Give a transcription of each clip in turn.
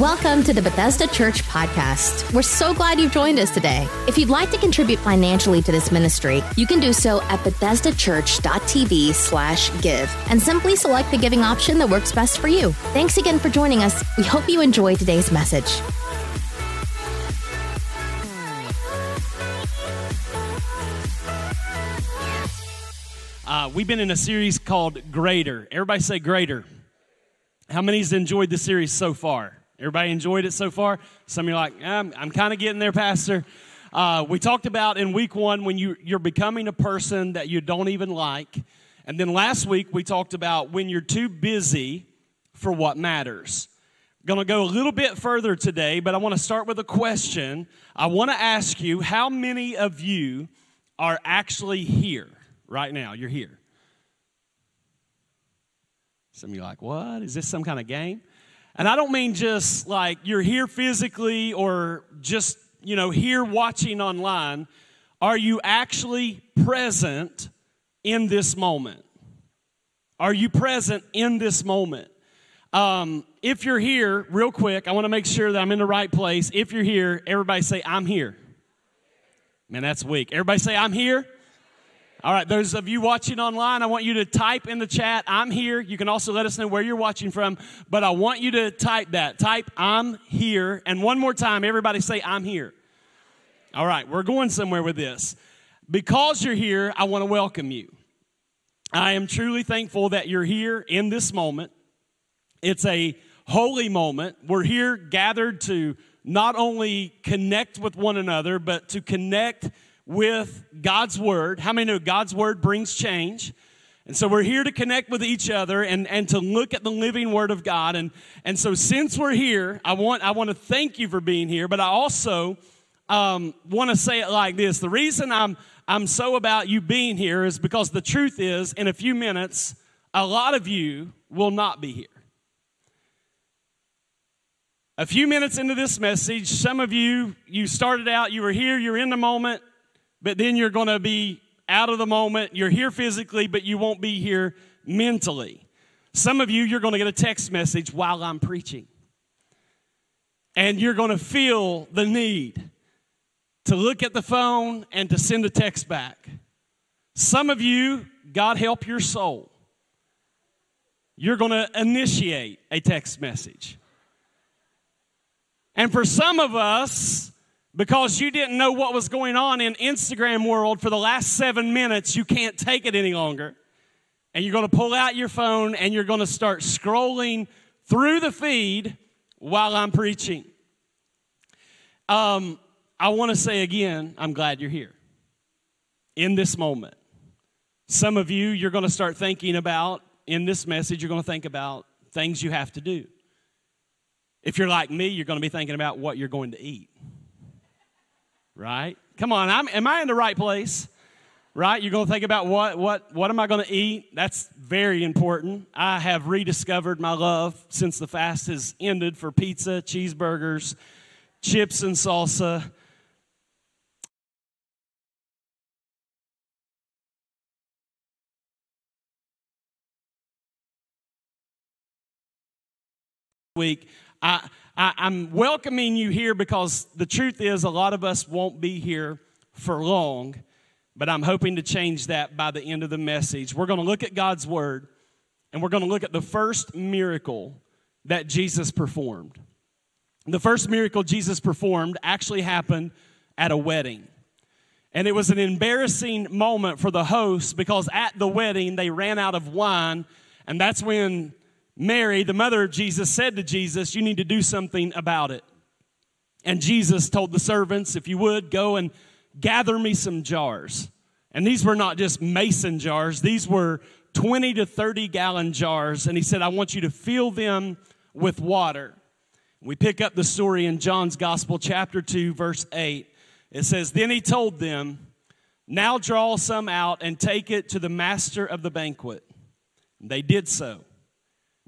Welcome to the Bethesda Church podcast. We're so glad you've joined us today. If you'd like to contribute financially to this ministry, you can do so at bethesdachurch.tv slash give and simply select the giving option that works best for you. Thanks again for joining us. We hope you enjoy today's message. Uh, we've been in a series called Greater. Everybody say Greater. How many's enjoyed the series so far? Everybody enjoyed it so far? Some of you are like, I'm, I'm kind of getting there, Pastor. Uh, we talked about in week one when you, you're becoming a person that you don't even like. And then last week we talked about when you're too busy for what matters. Going to go a little bit further today, but I want to start with a question. I want to ask you how many of you are actually here right now? You're here. Some of you like, what? Is this some kind of game? And I don't mean just like you're here physically or just, you know, here watching online. Are you actually present in this moment? Are you present in this moment? Um, if you're here, real quick, I want to make sure that I'm in the right place. If you're here, everybody say, I'm here. Man, that's weak. Everybody say, I'm here. All right, those of you watching online, I want you to type in the chat, I'm here. You can also let us know where you're watching from, but I want you to type that. Type, I'm here. And one more time, everybody say, I'm here. All right, we're going somewhere with this. Because you're here, I want to welcome you. I am truly thankful that you're here in this moment. It's a holy moment. We're here gathered to not only connect with one another, but to connect with God's Word. How many know God's Word brings change? And so we're here to connect with each other and, and to look at the living Word of God. And, and so since we're here, I want, I want to thank you for being here, but I also um, want to say it like this. The reason I'm, I'm so about you being here is because the truth is, in a few minutes, a lot of you will not be here. A few minutes into this message, some of you, you started out, you were here, you're in the moment, but then you're going to be out of the moment. You're here physically, but you won't be here mentally. Some of you, you're going to get a text message while I'm preaching. And you're going to feel the need to look at the phone and to send a text back. Some of you, God help your soul, you're going to initiate a text message. And for some of us, because you didn't know what was going on in Instagram world for the last 7 minutes, you can't take it any longer. And you're going to pull out your phone and you're going to start scrolling through the feed while I'm preaching. Um, I want to say again, I'm glad you're here in this moment. Some of you, you're going to start thinking about, in this message, you're going to think about things you have to do. If you're like me, you're going to be thinking about what you're going to eat right? Come on, I'm, am I in the right place? Right? You're going to think about what, what, what am I going to eat? That's very important. I have rediscovered my love since the fast has ended for pizza, cheeseburgers, chips, and salsa. Week, I, I, I'm welcoming you here because the truth is, a lot of us won't be here for long, but I'm hoping to change that by the end of the message. We're going to look at God's Word, and we're going to look at the first miracle that Jesus performed. The first miracle Jesus performed actually happened at a wedding. And it was an embarrassing moment for the host because at the wedding they ran out of wine, and that's when Mary, the mother of Jesus, said to Jesus, You need to do something about it. And Jesus told the servants, If you would, go and gather me some jars. And these were not just mason jars, these were 20 to 30 gallon jars. And he said, I want you to fill them with water. We pick up the story in John's Gospel, chapter 2, verse 8. It says, Then he told them, Now draw some out and take it to the master of the banquet. And they did so.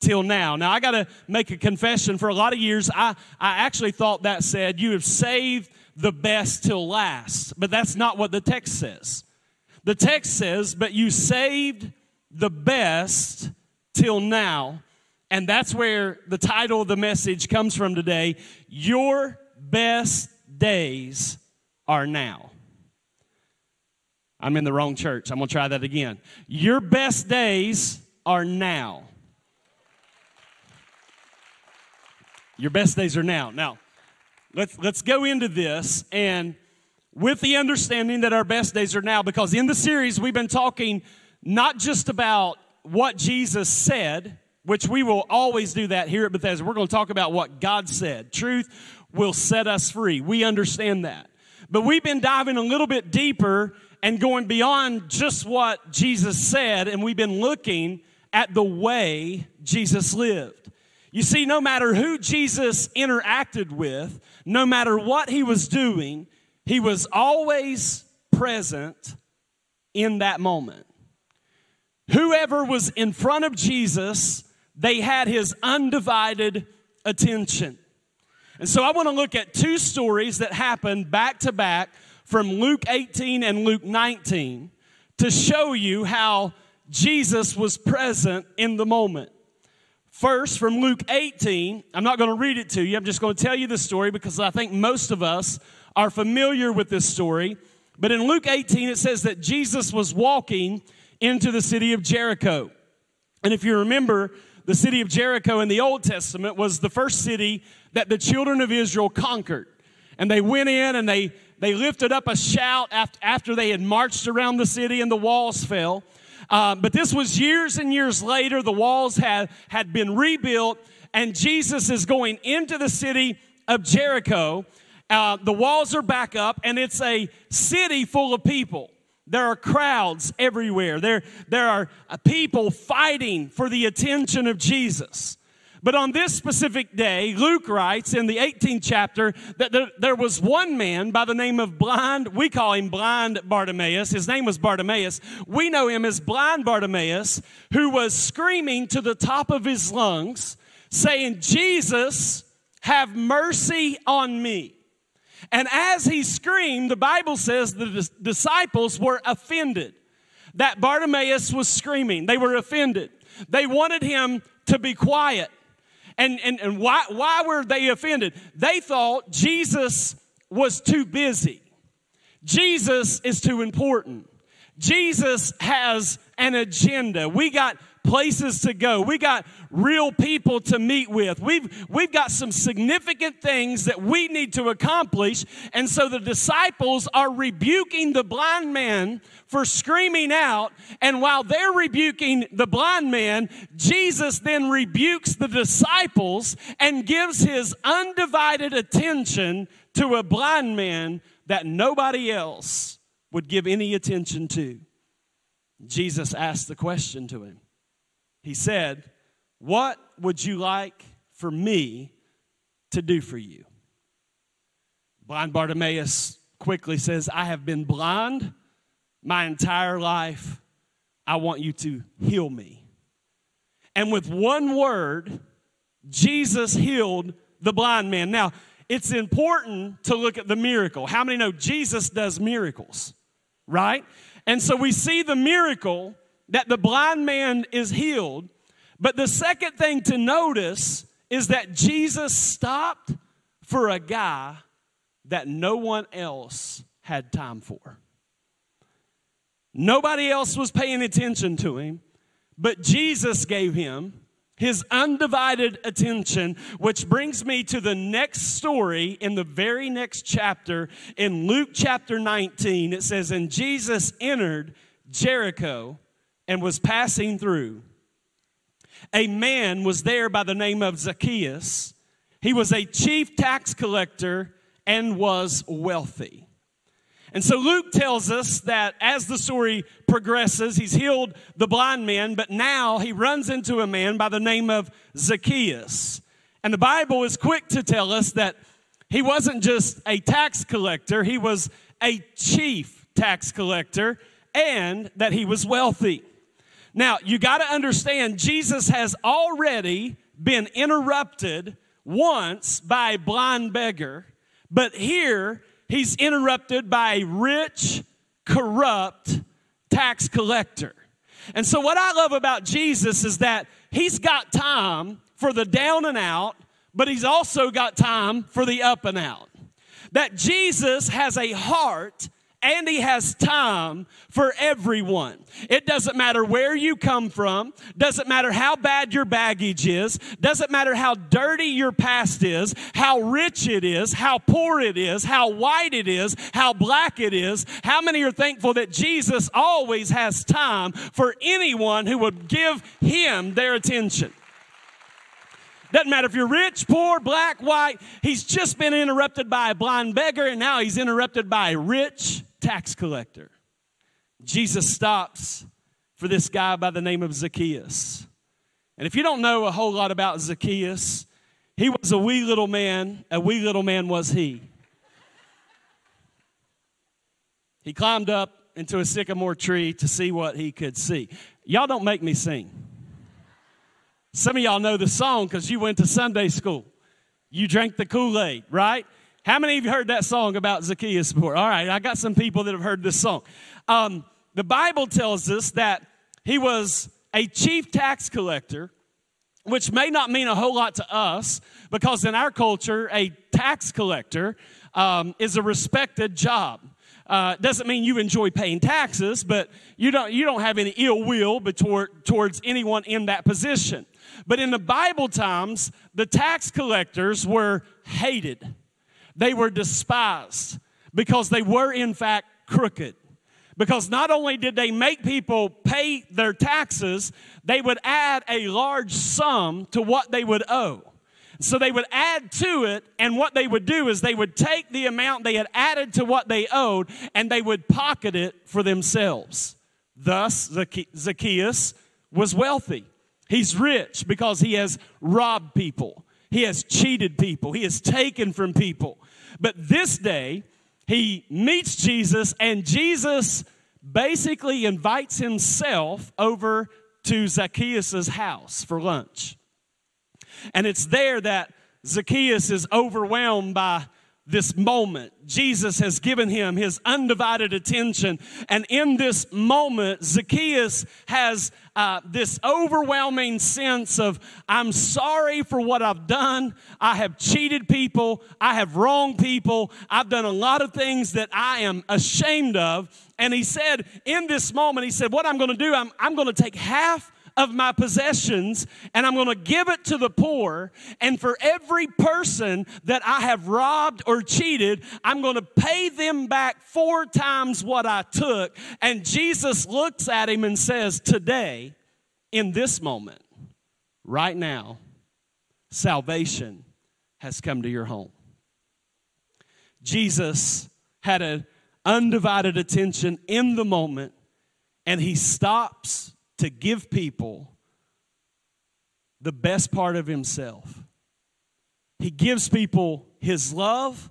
till now. Now, I got to make a confession. For a lot of years, I, I actually thought that said, You have saved the best till last. But that's not what the text says. The text says, But you saved the best till now. And that's where the title of the message comes from today. Your best days are now. I'm in the wrong church. I'm going to try that again. Your best days are now. Your best days are now. Now, let's, let's go into this and with the understanding that our best days are now, because in the series we've been talking not just about what Jesus said, which we will always do that here at Bethesda. We're going to talk about what God said. Truth will set us free. We understand that. But we've been diving a little bit deeper and going beyond just what Jesus said, and we've been looking at the way Jesus lived. You see, no matter who Jesus interacted with, no matter what he was doing, he was always present in that moment. Whoever was in front of Jesus, they had his undivided attention. And so I want to look at two stories that happened back to back from Luke 18 and Luke 19 to show you how Jesus was present in the moment. First, from Luke 18, I'm not going to read it to you, I'm just going to tell you the story because I think most of us are familiar with this story. But in Luke 18, it says that Jesus was walking into the city of Jericho. And if you remember, the city of Jericho in the Old Testament was the first city that the children of Israel conquered. And they went in and they, they lifted up a shout after, after they had marched around the city and the walls fell. Uh, but this was years and years later. The walls had, had been rebuilt, and Jesus is going into the city of Jericho. Uh, the walls are back up, and it's a city full of people. There are crowds everywhere. There, there are uh, people fighting for the attention of Jesus. But on this specific day, Luke writes in the 18th chapter that there, there, was one man by the name of blind, we call him blind Bartimaeus. His name was Bartimaeus. We know him as blind Bartimaeus, who was screaming to the top of his lungs, saying, Jesus, have mercy on me. And as he screamed, the Bible says the disciples were offended that Bartimaeus was screaming. They were offended. They wanted him to be quiet. And, and, and why, why were they offended? They thought Jesus was too busy. Jesus is too important. Jesus has an agenda. We got places to go. We got real people to meet with. We've, we've got some significant things that we need to accomplish. And so the disciples are rebuking the blind man for screaming out. And while they're rebuking the blind man, Jesus then rebukes the disciples and gives his undivided attention to a blind man that nobody else would give any attention to. Jesus asked the question to him he said, What would you like for me to do for you? Blind Bartimaeus quickly says, I have been blind my entire life. I want you to heal me. And with one word, Jesus healed the blind man. Now, it's important to look at the miracle. How many know Jesus does miracles, right? And so we see the miracle that the blind man is healed. But the second thing to notice is that Jesus stopped for a guy that no one else had time for. Nobody else was paying attention to him, but Jesus gave him his undivided attention, which brings me to the next story in the very next chapter in Luke chapter 19. It says, And Jesus entered Jericho and was passing through, a man was there by the name of Zacchaeus. He was a chief tax collector and was wealthy. And so Luke tells us that as the story progresses, he's healed the blind man, but now he runs into a man by the name of Zacchaeus. And the Bible is quick to tell us that he wasn't just a tax collector, he was a chief tax collector, and that he was wealthy. Now, you got to understand, Jesus has already been interrupted once by a blind beggar, but here he's interrupted by a rich, corrupt tax collector. And so, what I love about Jesus is that he's got time for the down and out, but he's also got time for the up and out. That Jesus has a heart and he has time for everyone. It doesn't matter where you come from, doesn't matter how bad your baggage is, doesn't matter how dirty your past is, how rich it is, how poor it is, how white it is, how black it is. How many are thankful that Jesus always has time for anyone who would give him their attention? Doesn't matter if you're rich, poor, black, white. He's just been interrupted by a blind beggar, and now he's interrupted by a rich tax collector. Jesus stops for this guy by the name of Zacchaeus. And if you don't know a whole lot about Zacchaeus, he was a wee little man. A wee little man was he. He climbed up into a sycamore tree to see what he could see. Y'all don't make me sing. Some of y'all know the song because you went to Sunday school. You drank the Kool Aid, right? How many of you heard that song about Zacchaeus before? All right, I got some people that have heard this song. Um, the Bible tells us that he was a chief tax collector, which may not mean a whole lot to us because in our culture, a tax collector um, is a respected job. Uh, doesn't mean you enjoy paying taxes, but you don't, you don't have any ill will betward, towards anyone in that position. But in the Bible times, the tax collectors were hated. They were despised because they were, in fact, crooked. Because not only did they make people pay their taxes, they would add a large sum to what they would owe. So they would add to it, and what they would do is they would take the amount they had added to what they owed and they would pocket it for themselves. Thus, Zacchaeus was wealthy. He's rich because he has robbed people, he has cheated people, he has taken from people. But this day, he meets Jesus, and Jesus basically invites himself over to Zacchaeus' house for lunch. And it's there that Zacchaeus is overwhelmed by this moment. Jesus has given him his undivided attention. And in this moment, Zacchaeus has uh, this overwhelming sense of, I'm sorry for what I've done. I have cheated people. I have wronged people. I've done a lot of things that I am ashamed of. And he said, in this moment, he said, What I'm going to do, I'm, I'm going to take half of my possessions and I'm going to give it to the poor. And for every person that I have robbed or cheated, I'm going to pay them back four times what I took. And Jesus looks at him and says, Today, in this moment, right now, salvation has come to your home. Jesus had an undivided attention in the moment, and he stops to give people the best part of himself. He gives people his love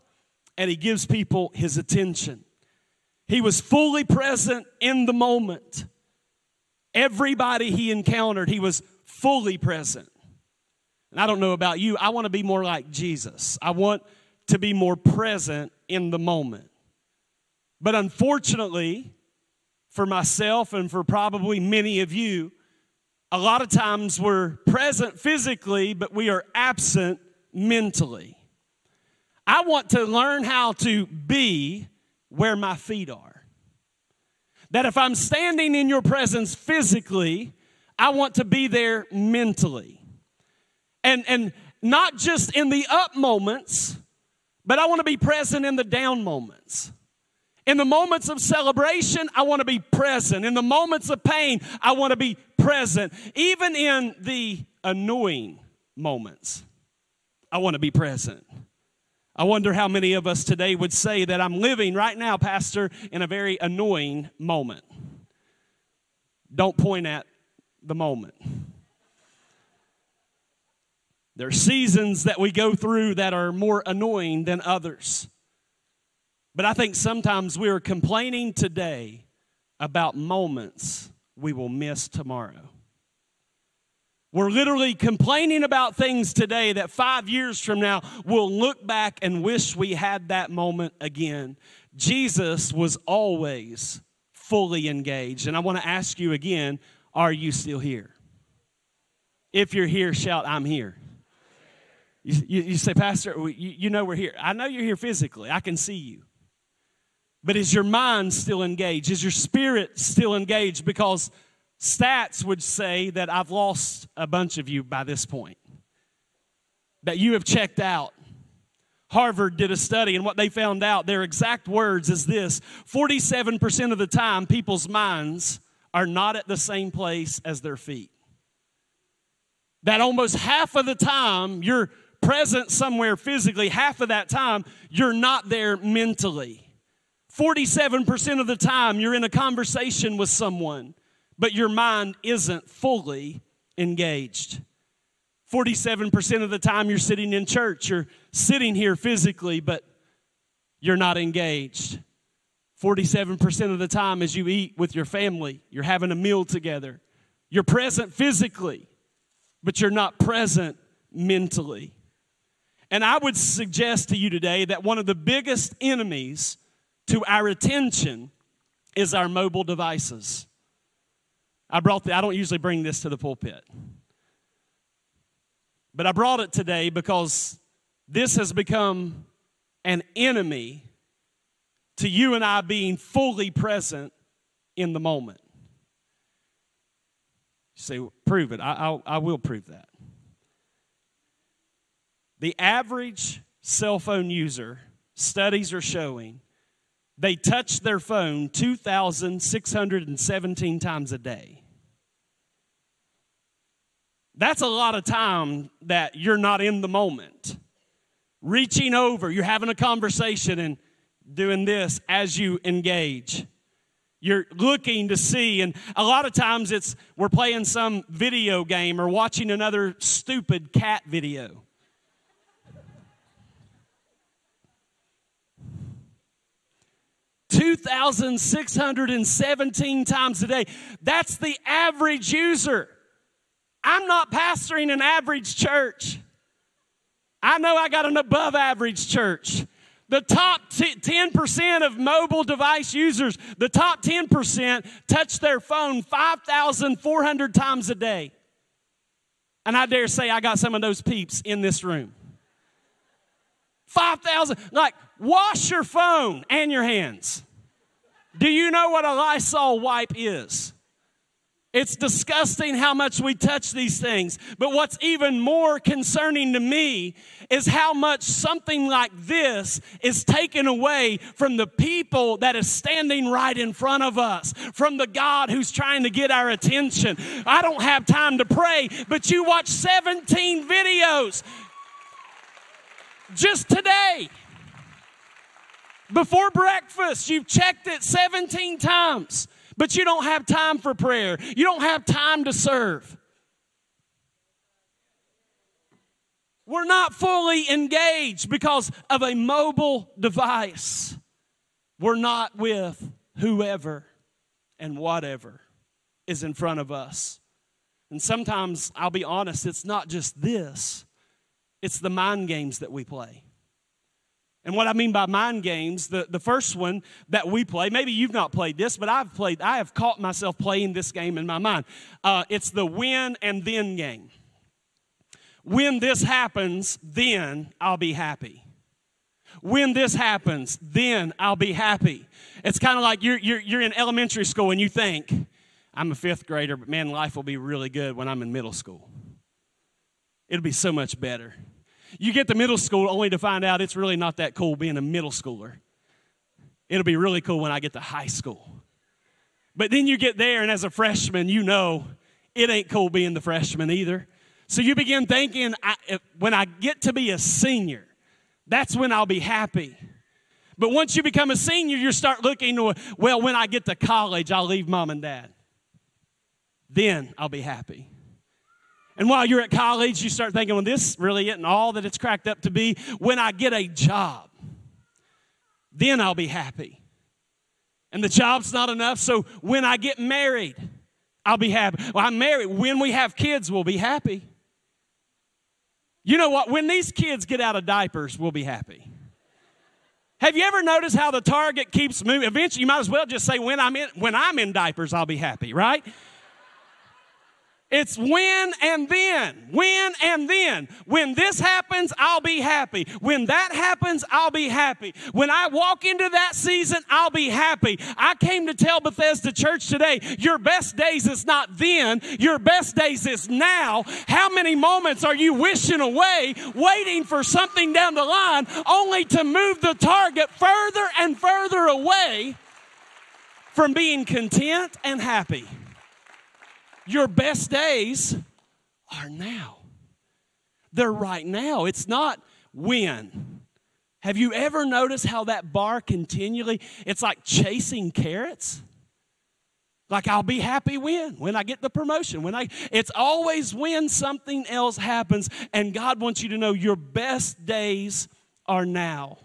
and he gives people his attention. He was fully present in the moment. Everybody he encountered, he was fully present. And I don't know about you, I want to be more like Jesus. I want to be more present in the moment. But unfortunately, for myself and for probably many of you, a lot of times we're present physically, but we are absent mentally. I want to learn how to be where my feet are. That if I'm standing in your presence physically, I want to be there mentally. And, and not just in the up moments, but I want to be present in the down moments. In the moments of celebration, I want to be present. In the moments of pain, I want to be present. Even in the annoying moments, I want to be present. I wonder how many of us today would say that I'm living right now, Pastor, in a very annoying moment. Don't point at the moment. There are seasons that we go through that are more annoying than others. But I think sometimes we are complaining today about moments we will miss tomorrow. We're literally complaining about things today that five years from now we'll look back and wish we had that moment again. Jesus was always fully engaged. And I want to ask you again are you still here? If you're here, shout, I'm here. You, you, you say, Pastor, you, you know we're here. I know you're here physically, I can see you. But is your mind still engaged? Is your spirit still engaged? Because stats would say that I've lost a bunch of you by this point, that you have checked out. Harvard did a study, and what they found out, their exact words is this 47% of the time, people's minds are not at the same place as their feet. That almost half of the time you're present somewhere physically, half of that time you're not there mentally. 47% of the time you're in a conversation with someone, but your mind isn't fully engaged. 47% of the time you're sitting in church, you're sitting here physically, but you're not engaged. 47% of the time as you eat with your family, you're having a meal together. You're present physically, but you're not present mentally. And I would suggest to you today that one of the biggest enemies to our attention is our mobile devices. I brought the, I don't usually bring this to the pulpit. But I brought it today because this has become an enemy to you and I being fully present in the moment. You say, prove it. I, I, I will prove that. The average cell phone user, studies are showing, they touch their phone 2,617 times a day. That's a lot of time that you're not in the moment. Reaching over, you're having a conversation and doing this as you engage. You're looking to see, and a lot of times it's we're playing some video game or watching another stupid cat video. 2,617 times a day. That's the average user. I'm not pastoring an average church. I know I got an above average church. The top t- 10% of mobile device users, the top 10% touch their phone 5,400 times a day. And I dare say I got some of those peeps in this room. 5,000. Like, wash your phone and your hands. Do you know what a Lysol wipe is? It's disgusting how much we touch these things. But what's even more concerning to me is how much something like this is taken away from the people that is standing right in front of us, from the God who's trying to get our attention. I don't have time to pray, but you watch 17 videos just today. Before breakfast, you've checked it 17 times, but you don't have time for prayer. You don't have time to serve. We're not fully engaged because of a mobile device. We're not with whoever and whatever is in front of us. And sometimes, I'll be honest, it's not just this, it's the mind games that we play. And what I mean by mind games, the, the first one that we play, maybe you've not played this, but I've played, I have caught myself playing this game in my mind. Uh, it's the win and then game. When this happens, then I'll be happy. When this happens, then I'll be happy. It's kind of like you're, you're, you're in elementary school and you think, I'm a fifth grader, but man, life will be really good when I'm in middle school. It'll be so much better. You get to middle school only to find out it's really not that cool being a middle schooler. It'll be really cool when I get to high school. But then you get there, and as a freshman, you know it ain't cool being the freshman either. So you begin thinking, I, if, when I get to be a senior, that's when I'll be happy. But once you become a senior, you start looking, to, well, when I get to college, I'll leave mom and dad. Then I'll be happy. And while you're at college, you start thinking, well, this really isn't all that it's cracked up to be. When I get a job, then I'll be happy. And the job's not enough, so when I get married, I'll be happy. Well, I'm married. When we have kids, we'll be happy. You know what? When these kids get out of diapers, we'll be happy. Have you ever noticed how the target keeps moving? Eventually, you might as well just say, when I'm in, when I'm in diapers, I'll be happy, right? It's when and then. When and then. When this happens, I'll be happy. When that happens, I'll be happy. When I walk into that season, I'll be happy. I came to tell Bethesda Church today your best days is not then, your best days is now. How many moments are you wishing away, waiting for something down the line, only to move the target further and further away from being content and happy? Your best days are now. They're right now. It's not when. Have you ever noticed how that bar continually, it's like chasing carrots? Like I'll be happy when when I get the promotion. When I it's always when something else happens and God wants you to know your best days are now.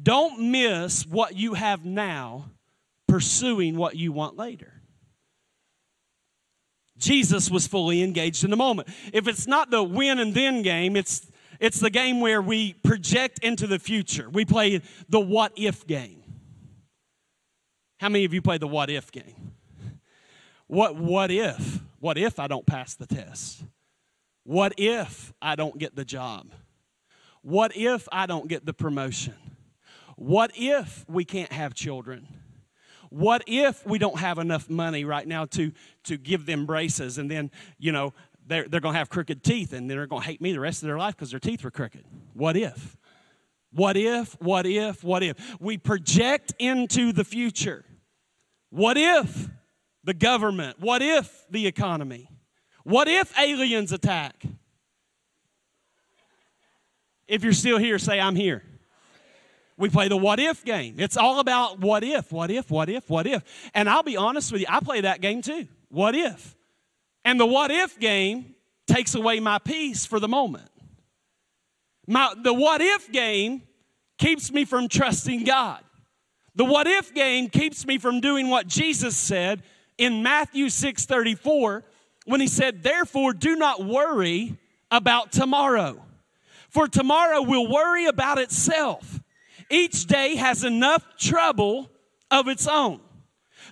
Don't miss what you have now pursuing what you want later. Jesus was fully engaged in the moment. If it's not the win and then game, it's it's the game where we project into the future. We play the what if game. How many of you play the what if game? What what if? What if I don't pass the test? What if I don't get the job? What if I don't get the promotion? What if we can't have children? What if we don't have enough money right now to, to give them braces and then, you know, they're, they're going to have crooked teeth and they're going to hate me the rest of their life because their teeth were crooked? What if? What if, what if, what if? We project into the future. What if the government? What if the economy? What if aliens attack? If you're still here, say, I'm here. We play the what if game. It's all about what if, what if, what if, what if. And I'll be honest with you, I play that game too. What if? And the what if game takes away my peace for the moment. My, the what if game keeps me from trusting God. The what if game keeps me from doing what Jesus said in Matthew 6:34 when he said, "Therefore do not worry about tomorrow, for tomorrow will worry about itself." Each day has enough trouble of its own.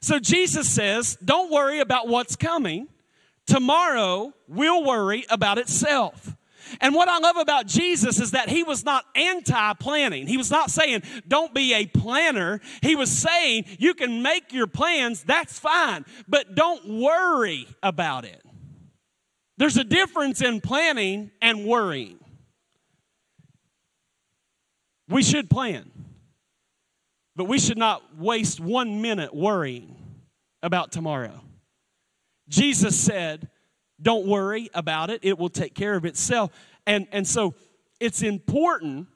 So Jesus says, don't worry about what's coming. Tomorrow will worry about itself. And what I love about Jesus is that he was not anti planning. He was not saying, don't be a planner. He was saying, you can make your plans, that's fine, but don't worry about it. There's a difference in planning and worrying. We should plan, but we should not waste one minute worrying about tomorrow. Jesus said, Don't worry about it, it will take care of itself. And, and so it's important,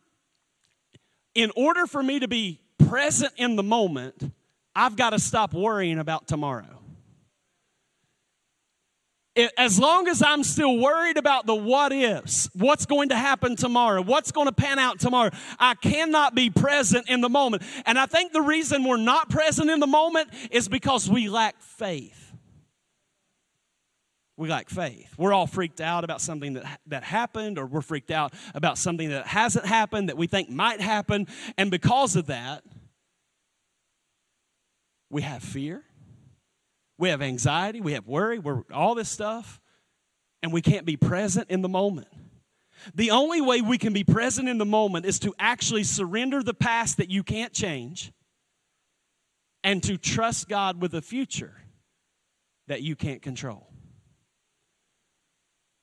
in order for me to be present in the moment, I've got to stop worrying about tomorrow as long as I'm still worried about the what ifs, what's going to happen tomorrow, what's going to pan out tomorrow, I cannot be present in the moment. And I think the reason we're not present in the moment is because we lack faith. We lack faith. We're all freaked out about something that, that happened, or we're freaked out about something that hasn't happened that we think might happen. And because of that, we have fear we have anxiety, we have worry, we're all this stuff, and we can't be present in the moment. The only way we can be present in the moment is to actually surrender the past that you can't change and to trust God with a future that you can't control.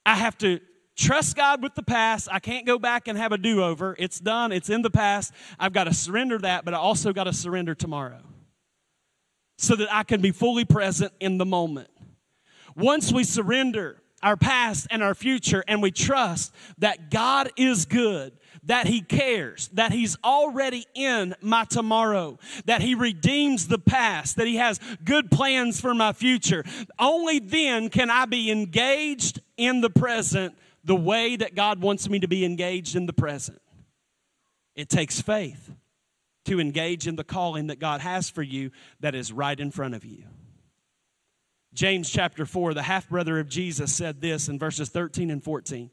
I have to trust God with the past. I can't go back and have a do over. It's done, it's in the past. I've got to surrender that, but I also got to surrender tomorrow so that I can be fully present in the moment. Once we surrender our past and our future and we trust that God is good, that He cares, that He's already in my tomorrow, that He redeems the past, that He has good plans for my future. Only then can I be engaged in the present the way that God wants me to be engaged in the present. It takes faith to engage in the calling that God has for you that is right in front of you. James chapter 4, the half brother of Jesus said this in verses 13 and 14.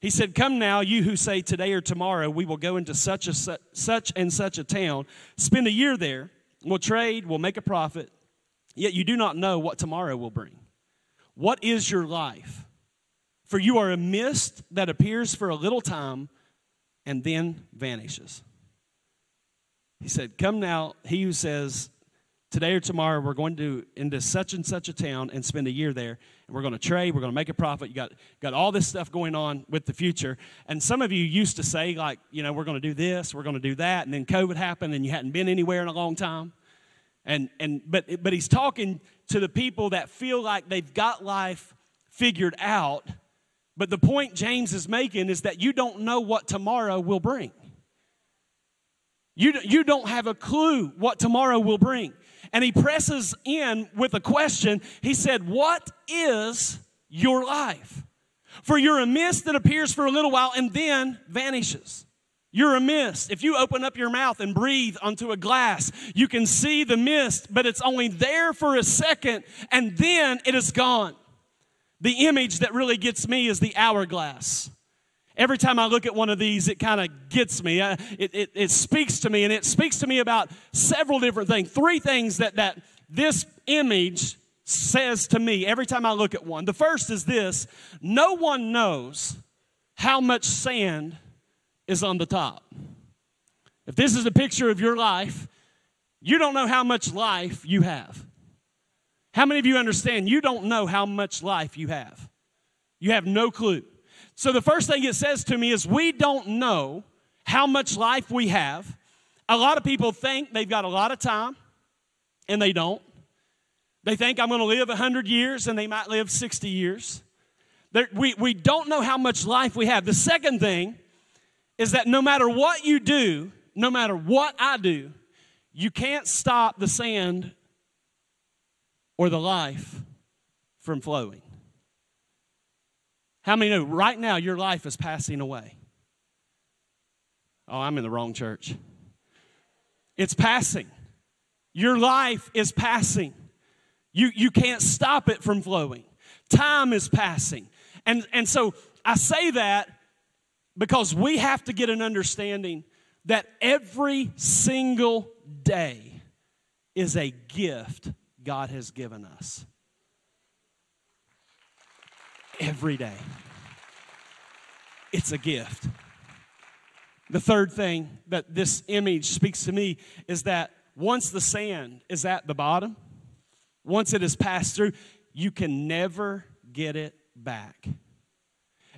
He said, Come now, you who say today or tomorrow we will go into such, a, such and such a town, spend a year there, we'll trade, we'll make a profit, yet you do not know what tomorrow will bring. What is your life? For you are a mist that appears for a little time and then vanishes. He said, Come now, he who says, Today or tomorrow, we're going to into such and such a town and spend a year there. And we're going to trade, we're going to make a profit. You got, got all this stuff going on with the future. And some of you used to say, like, you know, we're going to do this, we're going to do that. And then COVID happened and you hadn't been anywhere in a long time. And, and but, but he's talking to the people that feel like they've got life figured out. But the point James is making is that you don't know what tomorrow will bring. You, you don't have a clue what tomorrow will bring. And he presses in with a question. He said, What is your life? For you're a mist that appears for a little while and then vanishes. You're a mist. If you open up your mouth and breathe onto a glass, you can see the mist, but it's only there for a second and then it is gone. The image that really gets me is the hourglass. Every time I look at one of these, it kind of gets me. Uh, it, it, it speaks to me, and it speaks to me about several different things. Three things that, that this image says to me every time I look at one. The first is this no one knows how much sand is on the top. If this is a picture of your life, you don't know how much life you have. How many of you understand you don't know how much life you have? You have no clue. So the first thing it says to me is we don't know how much life we have. A lot of people think they've got a lot of time, and they don't. They think I'm going to live 100 years, and they might live 60 years. We, we don't know how much life we have. The second thing is that no matter what you do, no matter what I do, you can't stop the sand or the life from flowing. How many know right now your life is passing away? Oh, I'm in the wrong church. It's passing. Your life is passing. You, you can't stop it from flowing. Time is passing. And, and so I say that because we have to get an understanding that every single day is a gift God has given us every day. It's a gift. The third thing that this image speaks to me is that once the sand is at the bottom, once it has passed through, you can never get it back.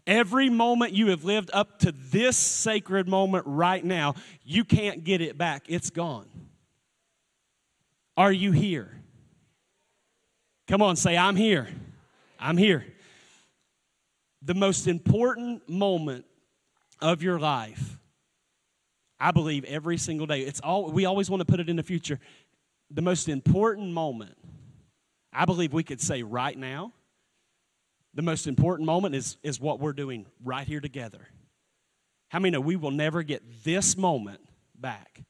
Every moment you have lived up to this sacred moment right now, you can't get it back. It's gone. Are you here? Come on, say, I'm here. I'm here the most important moment of your life, I believe every single day. It's all we always want to put it in the future. The most important moment, I believe we could say right now, the most important moment is, is what we're doing right here together. How many know we will never get this moment back?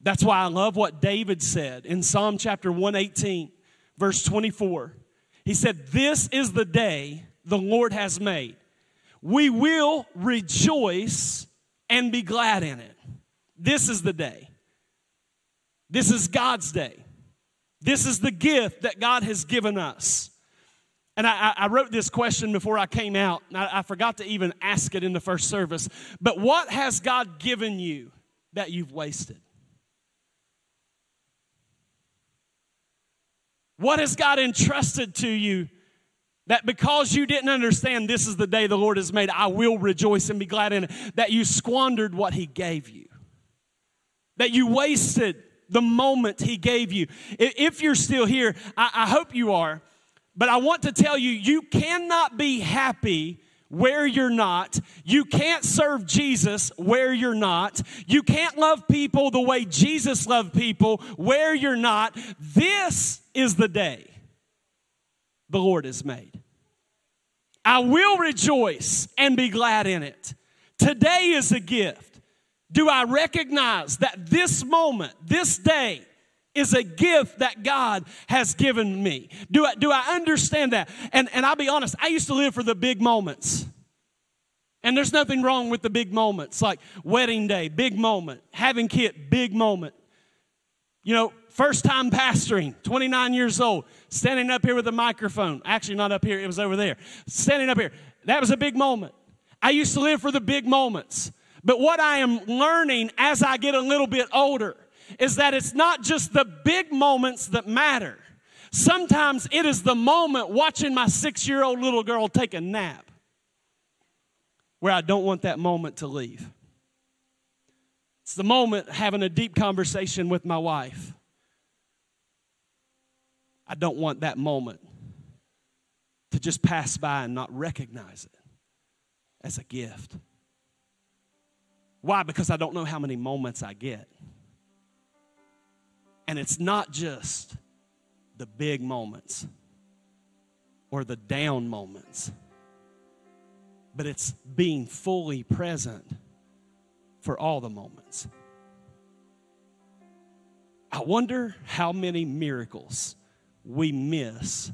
That's why I love what David said in Psalm chapter 118, verse 24. He said, This is the day the Lord has made. We will rejoice and be glad in it. This is the day. This is God's day. This is the gift that God has given us. And I, I wrote this question before I came out, I, I forgot to even ask it in the first service. But what has God given you that you've wasted? What has God entrusted to you that because you didn't understand this is the day the Lord has made, I will rejoice and be glad in it. That you squandered what He gave you. That you wasted the moment He gave you. If you're still here, I, hope you are. But I want to tell you, you cannot be happy where you're not. You can't serve Jesus where you're not. You can't love people the way Jesus loved people where you're not. This is the day the Lord has made. I will rejoice and be glad in it. Today is a gift. Do I recognize that this moment, this day, is a gift that God has given me. Do I, do I understand that? And, and I'll be honest, I used to live for the big moments. And there's nothing wrong with the big moments, like wedding day, big moment, having kid, big moment. You know, first time pastoring, 29 years old, standing up here with a microphone. Actually, not up here, it was over there. Standing up here. That was a big moment. I used to live for the big moments. But what I am learning as I get a little bit older is that it's not just the big moments that matter. Sometimes it is the moment watching my six year old little girl take a nap where I don't want that moment to leave. It's the moment having a deep conversation with my wife. I don't want that moment to just pass by and not recognize it as a gift. Why? Because I don't know how many moments I get. And it's not just the big moments or the down moments, but it's being fully present for all the moments. I wonder how many miracles we miss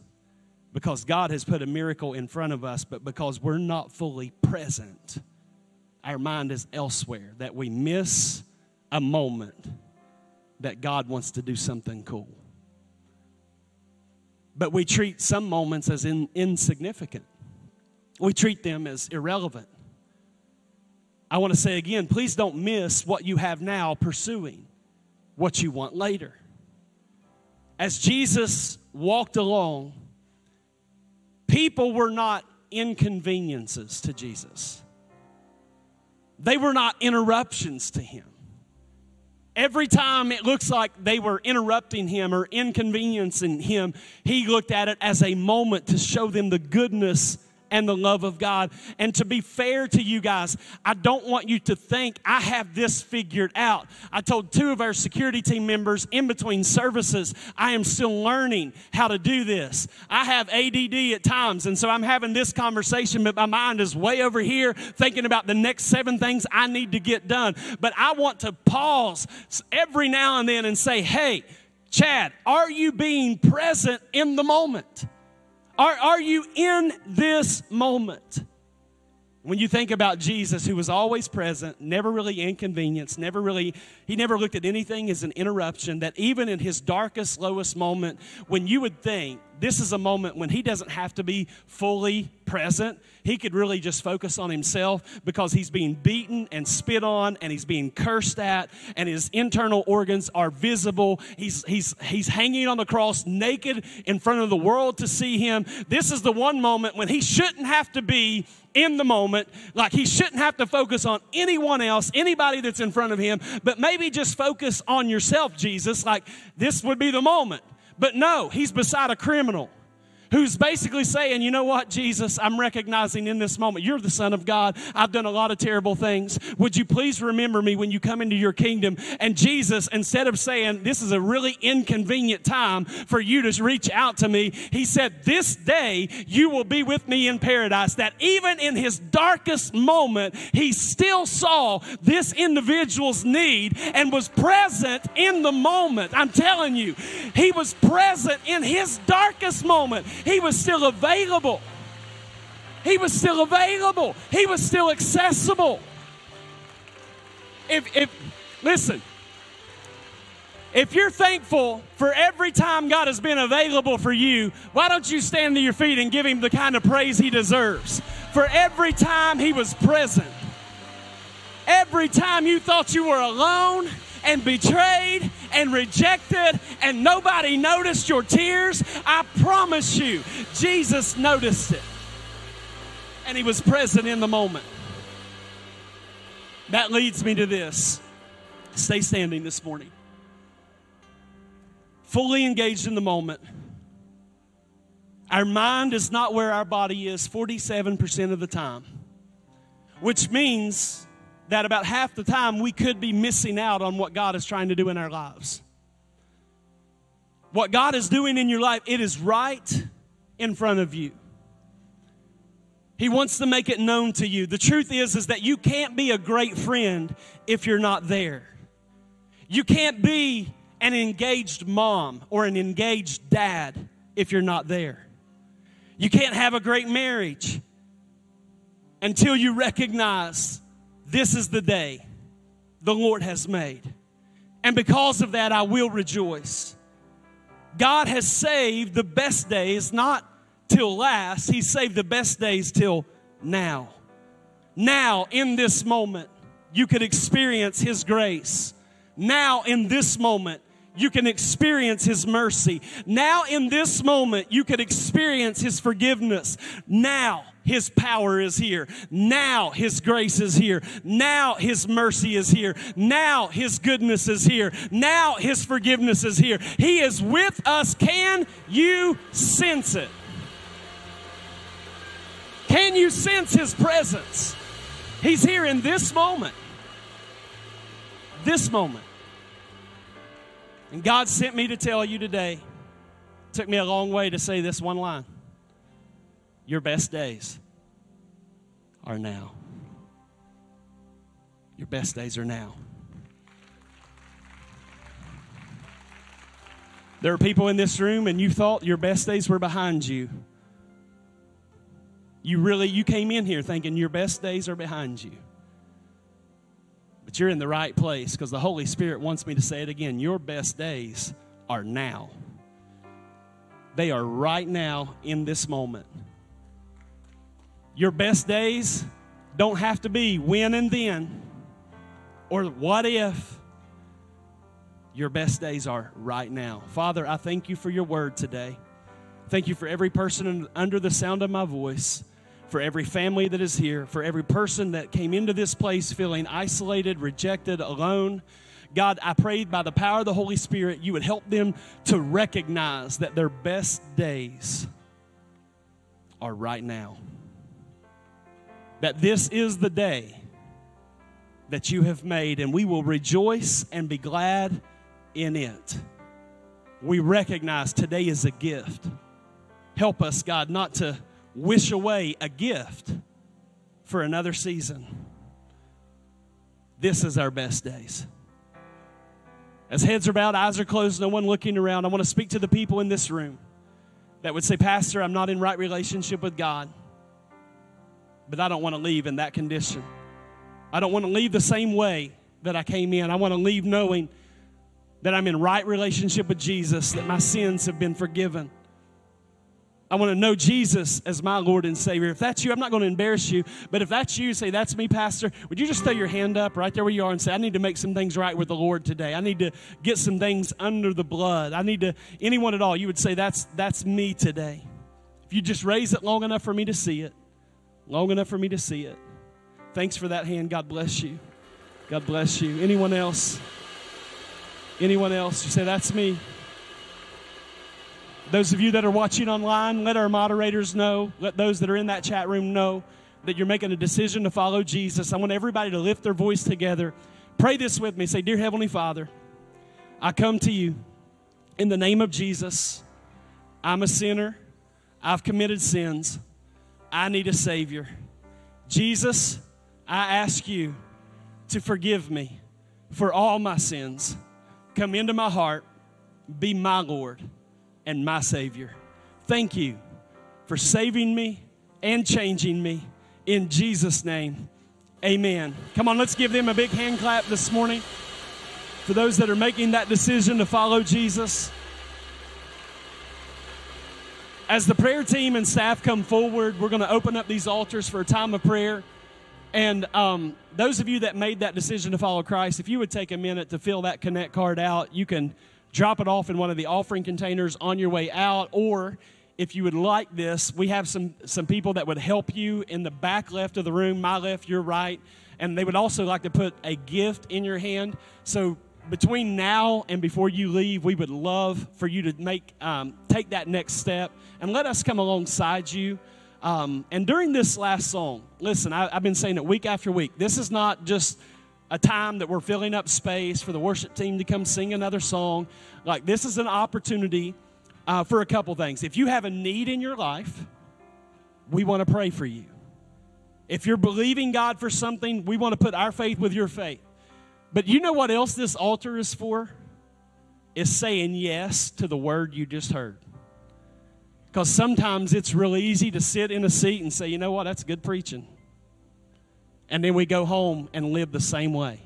because God has put a miracle in front of us, but because we're not fully present, our mind is elsewhere, that we miss a moment that God wants to do something cool. But we treat some moments as in, insignificant, we treat them as irrelevant. I want to say again please don't miss what you have now pursuing what you want later. As Jesus walked along, people were not inconveniences to Jesus, they were not interruptions to him. Every time it looks like they were interrupting him or inconveniencing him, he looked at it as a moment to show them the goodness and the love of God. And to be fair to you guys, I don't want you to think I have this figured out. I told two of our security team members in between services, I am still learning how to do this. I have ADD at times, and so I'm having this conversation, but my mind is way over here thinking about the next seven things I need to get done. But I want to pause every now and then and say, hey, Chad, are you being present in the moment? Are, are you in this moment? When you think about Jesus, who was always present, never really inconvenienced, never really, he never looked at anything as an interruption, that even in his darkest, lowest moment, when you would think this is a moment when he doesn't have to be fully present, he could really just focus on himself because he's being beaten and spit on and he's being cursed at and his internal organs are visible. He's, he's, he's hanging on the cross naked in front of the world to see him. This is the one moment when he shouldn't have to be in the moment. Like he shouldn't have to focus on anyone else, anybody that's in front of him, but maybe just focus on yourself, Jesus. Like this would be the moment. But no, he's beside a criminal who's basically saying, You know what, Jesus, I'm recognizing in this moment, you're the Son of God. I've done a lot of terrible things. Would you please remember me when you come into your kingdom? And Jesus, instead of saying, This is a really inconvenient time for you to reach out to me, he said, This day you will be with me in paradise. That even in his darkest moment, he still saw this individual's need and was present in the moment. I'm telling you, he was present in his darkest moment. He was still available. He was still available. He was still accessible. If, if listen, if you're thankful for every time God has been available for you, why don't you stand to your feet and give him the kind of praise he deserves? For every time he was present, every time you thought you were alone, and betrayed and rejected and nobody noticed your tears, I promise you, Jesus noticed it. And he was present in the moment. That leads me to this. Stay standing this morning. Fully engaged in the moment. Our mind is not where our body is 47% of the time, which means that about half the time we could be missing out on what God is trying to do in our lives. What God is doing in your life, it is right in front of you. He wants to make it known to you. The truth is is that you can't be a great friend if you're not there. You can't be an engaged mom or an engaged dad if you're not there. You can't have a great marriage until you recognize this is the day the Lord has made. And because of that, I will rejoice. God has saved the best days, not till last, He saved the best days till now. Now, in this moment, you could experience His grace. Now, in this moment, you can experience His mercy. Now, in this moment, you can experience His forgiveness. Now, His power is here. Now, His grace is here. Now, His mercy is here. Now, His goodness is here. Now, His forgiveness is here. He is with us. Can you sense it? Can you sense His presence? He's here in this moment. This moment. And God sent me to tell you today, it took me a long way to say this one line Your best days are now. Your best days are now. There are people in this room, and you thought your best days were behind you. You really, you came in here thinking your best days are behind you. But you're in the right place because the Holy Spirit wants me to say it again. Your best days are now. They are right now in this moment. Your best days don't have to be when and then or what if. Your best days are right now. Father, I thank you for your word today. Thank you for every person under the sound of my voice for every family that is here, for every person that came into this place feeling isolated, rejected, alone. God, I prayed by the power of the Holy Spirit, you would help them to recognize that their best days are right now. That this is the day that you have made, and we will rejoice and be glad in it. We recognize today is a gift. Help us, God, not to wish away a gift for another season. This is our best days. As heads are bowed, eyes are closed, no one looking around, I want to speak to the people in this room that would say, Pastor, I'm not in right relationship with God, but I don't want to leave in that condition. I don't want to leave the same way that I came in. I want to leave knowing that I'm in right relationship with Jesus, that my sins have been forgiven I want to know Jesus as my Lord and Savior. If that's you, I'm not going to embarrass you, but if that's you, say, That's me, Pastor, would you just throw your hand up right there where you are and say, I need to make some things right with the Lord today. I need to get some things under the blood. I need to, anyone at all, you would say, That's, that's me today. If you just raise it long enough for me to see it, long enough for me to see it. Thanks for that hand. God bless you. God bless you. Anyone else? Anyone else? You say, That's me. Those of you that are watching online, let our moderators know, let those that are in that chat room know that you're making a decision to follow Jesus. I want everybody to lift their voice together. Pray this with me. Say, Dear Heavenly Father, I come to you in the name of Jesus. I'm a sinner. I've committed sins. I need a Savior. Jesus, I ask you to forgive me for all my sins. Come into my heart. Be my Lord and my Savior. Thank you for saving me and changing me. In Jesus' name, amen. Come on, let's give them a big hand clap this morning for those that are making that decision to follow Jesus. As the prayer team and staff come forward, we're going to open up these altars for a time of prayer. And um, those of you that made that decision to follow Christ, if you would take a minute to fill that Connect card out, you can drop it off in one of the offering containers on your way out. Or if you would like this we have some some people that would help you in the back left of the room my left your right. And they would also like to put a gift in your hand. So between now and before you leave, we would love for you to make um, take that next step and let us come alongside you. Um, and during this last song, listen, I, I've been saying it week after week. This is not just a time that we're filling up space for the worship team to come sing another song. Like, this is an opportunity uh, for a couple things. If you have a need in your life, we want to pray for you. If you're believing God for something, we want to put our faith with your faith. But you know what else this altar is for? Is saying yes to the word you just heard. Because sometimes it's really easy to sit in a seat and say, you know what, that's good preaching. And then we go home and live the same way.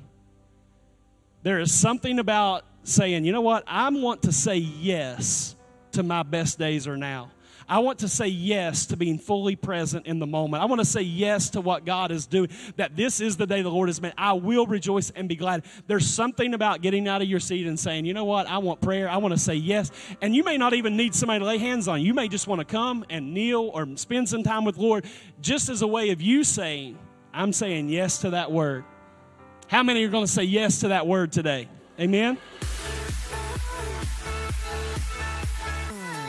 There is something about saying, you know what, I want to say yes to my best days are now. I want to say yes to being fully present in the moment. I want to say yes to what God is doing, that this is the day the Lord has made. I will rejoice and be glad. There's something about getting out of your seat and saying, you know what, I want prayer. I want to say yes. And you may not even need somebody to lay hands on you. May just want to come and kneel or spend some time with Lord just as a way of you saying, I'm saying yes to that word. How many are going to say yes to that word today? Amen.